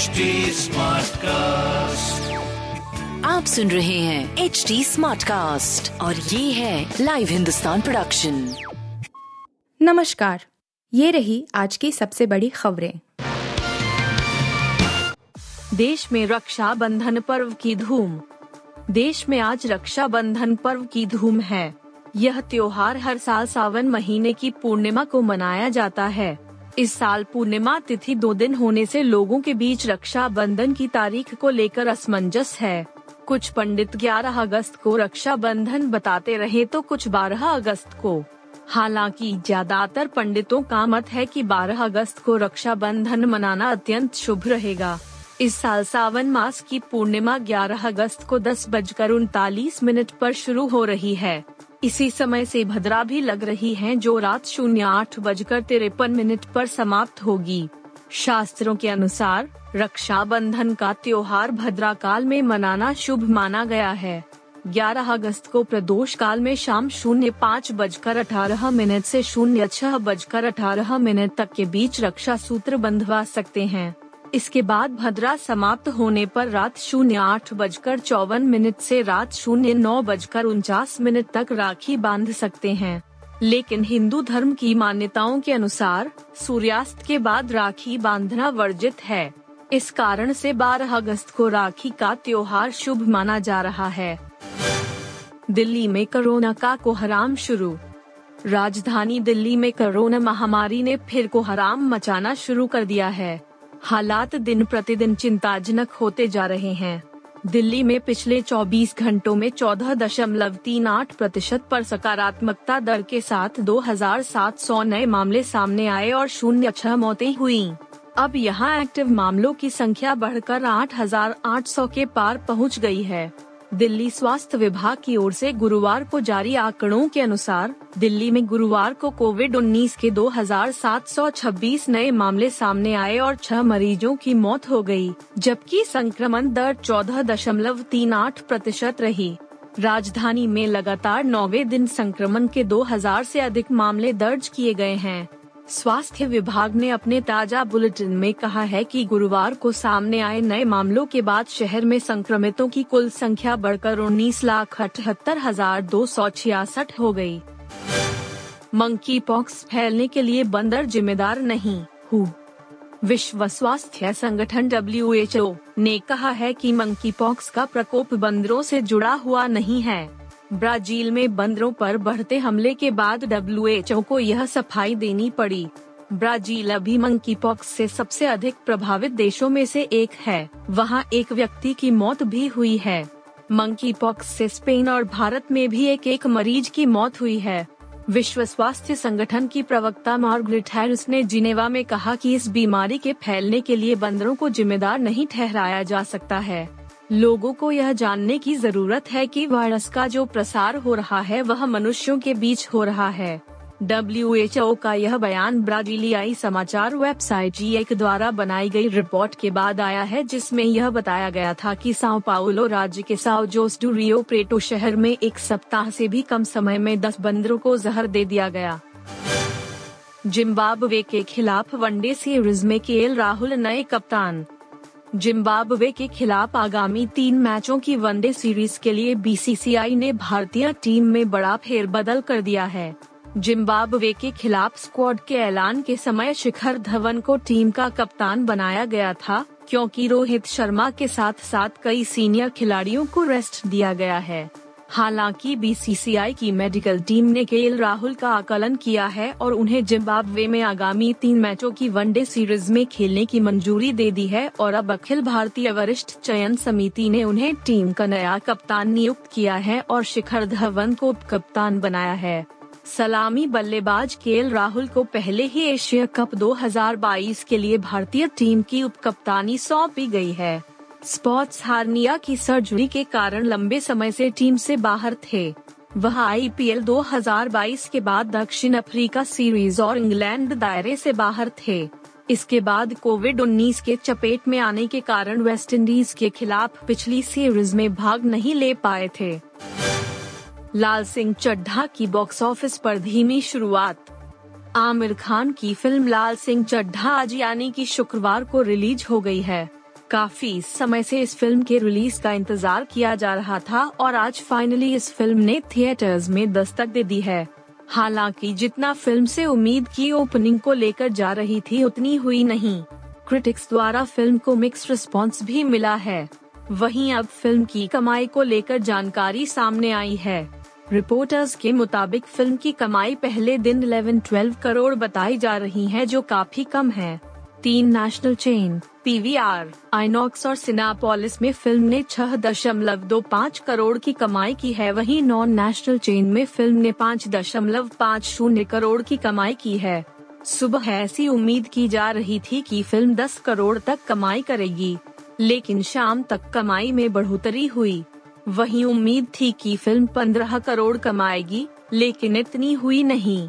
HD cast आप सुन रहे हैं एच डी स्मार्ट कास्ट और ये है लाइव हिंदुस्तान प्रोडक्शन नमस्कार ये रही आज की सबसे बड़ी खबरें। देश में रक्षा बंधन पर्व की धूम। देश में आज रक्षा बंधन पर्व की धूम है। यह त्योहार हर साल सावन महीने की पूर्णिमा को मनाया जाता है। इस साल पूर्णिमा तिथि दो दिन होने से लोगों के बीच रक्षा बंधन की तारीख को लेकर असमंजस है। कुछ पंडित 11 अगस्त को रक्षा बंधन बताते रहे तो कुछ 12 अगस्त को। हालाँकि ज़्यादातर पंडितों का मत है कि 12 अगस्त को रक्षा बंधन मनाना अत्यंत शुभ रहेगा। इस साल सावन मास की पूर्णिमा 11 अगस्त को दस बजकर उनतालीस मिनट पर शुरू हो रही है। इसी समय से भद्रा भी लग रही है जो रात शून्य आठ बजकर तिरपन मिनट पर समाप्त होगी। शास्त्रों के अनुसार रक्षा बंधन का त्योहार भद्रा काल में मनाना शुभ माना गया है। 11 अगस्त को प्रदोष काल में शाम शून्य पाँच बजकर अठारह मिनट से शून्य छह बजकर अठारह मिनट तक के बीच रक्षा सूत्र बंधवा सकते हैं। इसके बाद भद्रा समाप्त होने पर रात शून्य आठ बजकर चौवन मिनट से रात शून्य नौ बजकर उनचास मिनट तक राखी बाँध सकते हैं। लेकिन हिंदू धर्म की मान्यताओं के अनुसार, सूर्यास्त के बाद राखी बांधना वर्जित है। इस कारण से 12 अगस्त को राखी का त्योहार शुभ माना जा रहा है। दिल्ली में कोरोना का कोहराम शुरू। राजधानी दिल्ली में कोरोना महामारी ने फिर कोहराम मचाना शुरू कर दिया है। हालात दिन प्रतिदिन चिंताजनक होते जा रहे हैं। दिल्ली में पिछले 24 घंटों में चौदह दशमलव तीन आठ प्रतिशत आरोप सकारात्मकता दर के साथ 2,700 नए मामले सामने आए और शून्य छह मौतें हुई। अब यहाँ एक्टिव मामलों की संख्या बढ़कर 8,800 के पार पहुँच गई है। दिल्ली स्वास्थ्य विभाग की ओर से गुरुवार को जारी आंकड़ों के अनुसार दिल्ली में गुरुवार को कोविड 19 के 2,726 नए मामले सामने आए और छह मरीजों की मौत हो गई, जबकि संक्रमण दर चौदह दशमलव तीन आठ प्रतिशत रही। राजधानी में लगातार नौवे दिन संक्रमण के 2000 से अधिक मामले दर्ज किए गए हैं। स्वास्थ्य विभाग ने अपने ताज़ा बुलेटिन में कहा है कि गुरुवार को सामने आए नए मामलों के बाद शहर में संक्रमितों की कुल संख्या बढ़कर उन्नीस लाख अठहत्तर हज़ार दो सौ छियासठ हो गई। मंकी पॉक्स फैलने के लिए बंदर जिम्मेदार नहीं, हु विश्व स्वास्थ्य संगठन डब्ल्यू ने कहा है कि मंकी पॉक्स का प्रकोप बंदरों से जुड़ा हुआ नहीं है ब्राज़ील में बंदरों पर बढ़ते हमले के बाद डब्ल्यूएचओ को यह सफ़ाई देनी पड़ी। ब्राज़ील अभी मंकी पॉक्स से सबसे अधिक प्रभावित देशों में से एक है। वहाँ एक व्यक्ति की मौत भी हुई है। मंकी पॉक्स से स्पेन और भारत में भी एक एक मरीज़ की मौत हुई है। विश्व स्वास्थ्य संगठन की प्रवक्ता मार्गरेट हैरिस ने जिनेवा में कहा कि इस बीमारी के फैलने के लिए बंदरों को जिम्मेदार नहीं ठहराया जा सकता है। लोगों को यह जानने की ज़रूरत है कि वायरस का जो प्रसार हो रहा है, वह मनुष्यों के बीच हो रहा है। डब्ल्यूएचओ का यह बयान ब्राजीलियाई समाचार वेबसाइट जी एक द्वारा बनाई गई रिपोर्ट के बाद आया है, जिसमें यह बताया गया था कि साओ पाउलो राज्य के Sao Jose do Rio Preto शहर में एक सप्ताह से भी कम समय में दस बंदरों को जहर दे दिया गया। जिम्बाब्वे के खिलाफ वनडे सीरीज़ में केएल राहुल नए कप्तान। जिम्बाब्वे के खिलाफ आगामी तीन मैचों की वनडे सीरीज़ के लिए बीसीसीआई ने भारतीय टीम में बड़ा फेरबदल कर दिया है। जिम्बाब्वे के खिलाफ स्क्वाड के ऐलान के समय शिखर धवन को टीम का कप्तान बनाया गया था, क्योंकि रोहित शर्मा के साथ साथ कई सीनियर खिलाड़ियों को रेस्ट दिया गया है। हालाँकि बीसीसीआई की मेडिकल टीम ने के राहुल का आकलन किया है और उन्हें जिम्बाब्वे में आगामी तीन मैचों की वनडे सीरीज़ में खेलने की मंजूरी दे दी है और अब अखिल भारतीय वरिष्ठ चयन समिति ने उन्हें टीम का नया कप्तान नियुक्त किया है और शिखर धवन को कप्तान बनाया है। सलामी बल्लेबाज के राहुल को पहले ही एशिया कप 2022 के लिए भारतीय टीम की उप कप्तानी सौंपी गई है। स्पॉट्स हार्निया की सर्जरी के कारण लंबे समय से टीम से बाहर थे। वह आईपीएल 2022 के बाद दक्षिण अफ्रीका सीरीज़ और इंग्लैंड दायरे से बाहर थे। इसके बाद कोविड 19 के चपेट में आने के कारण वेस्टइंडीज के खिलाफ पिछली सीरीज़ में भाग नहीं ले पाए थे। लाल सिंह चड्ढा की बॉक्स ऑफ़िस पर धीमी शुरुआत। आमिर खान की फ़िल्म लाल सिंह चड्ढा आज यानी कि शुक्रवार को रिलीज़ हो गई है। काफ़ी समय से इस फ़िल्म के रिलीज़ का इंतज़ार किया जा रहा था और आज फाइनली इस फ़िल्म ने थिएटर्स में दस्तक दे दी है। हालाँकि जितना फ़िल्म से उम्मीद की ओपनिंग को लेकर जा रही थी, उतनी हुई नहीं। क्रिटिक्स द्वारा फ़िल्म को मिक्स रिस्पॉन्स भी मिला है। वहीं अब फ़िल्म की कमाई को लेकर जानकारी सामने आई है। रिपोर्टर्स के मुताबिक फ़िल्म की कमाई पहले दिन 11-12 करोड़ बताई जा रही है, जो काफ़ी कम है। तीन नेशनल चेन पीवीआर आइनॉक्स और सिनापोलिस में फ़िल्म ने छह दशमलव दो पाँच करोड़ की कमाई की है। वहीं नॉन नेशनल चेन में फ़िल्म ने पाँच दशमलव पाँच शून्य करोड़ की कमाई की है। सुबह ऐसी उम्मीद की जा रही थी कि फ़िल्म 10 करोड़ तक कमाई करेगी, लेकिन शाम तक कमाई में बढ़ोतरी हुई। वहीं उम्मीद थी कि फ़िल्म 15 करोड़ कमाएगी, लेकिन इतनी हुई नहीं।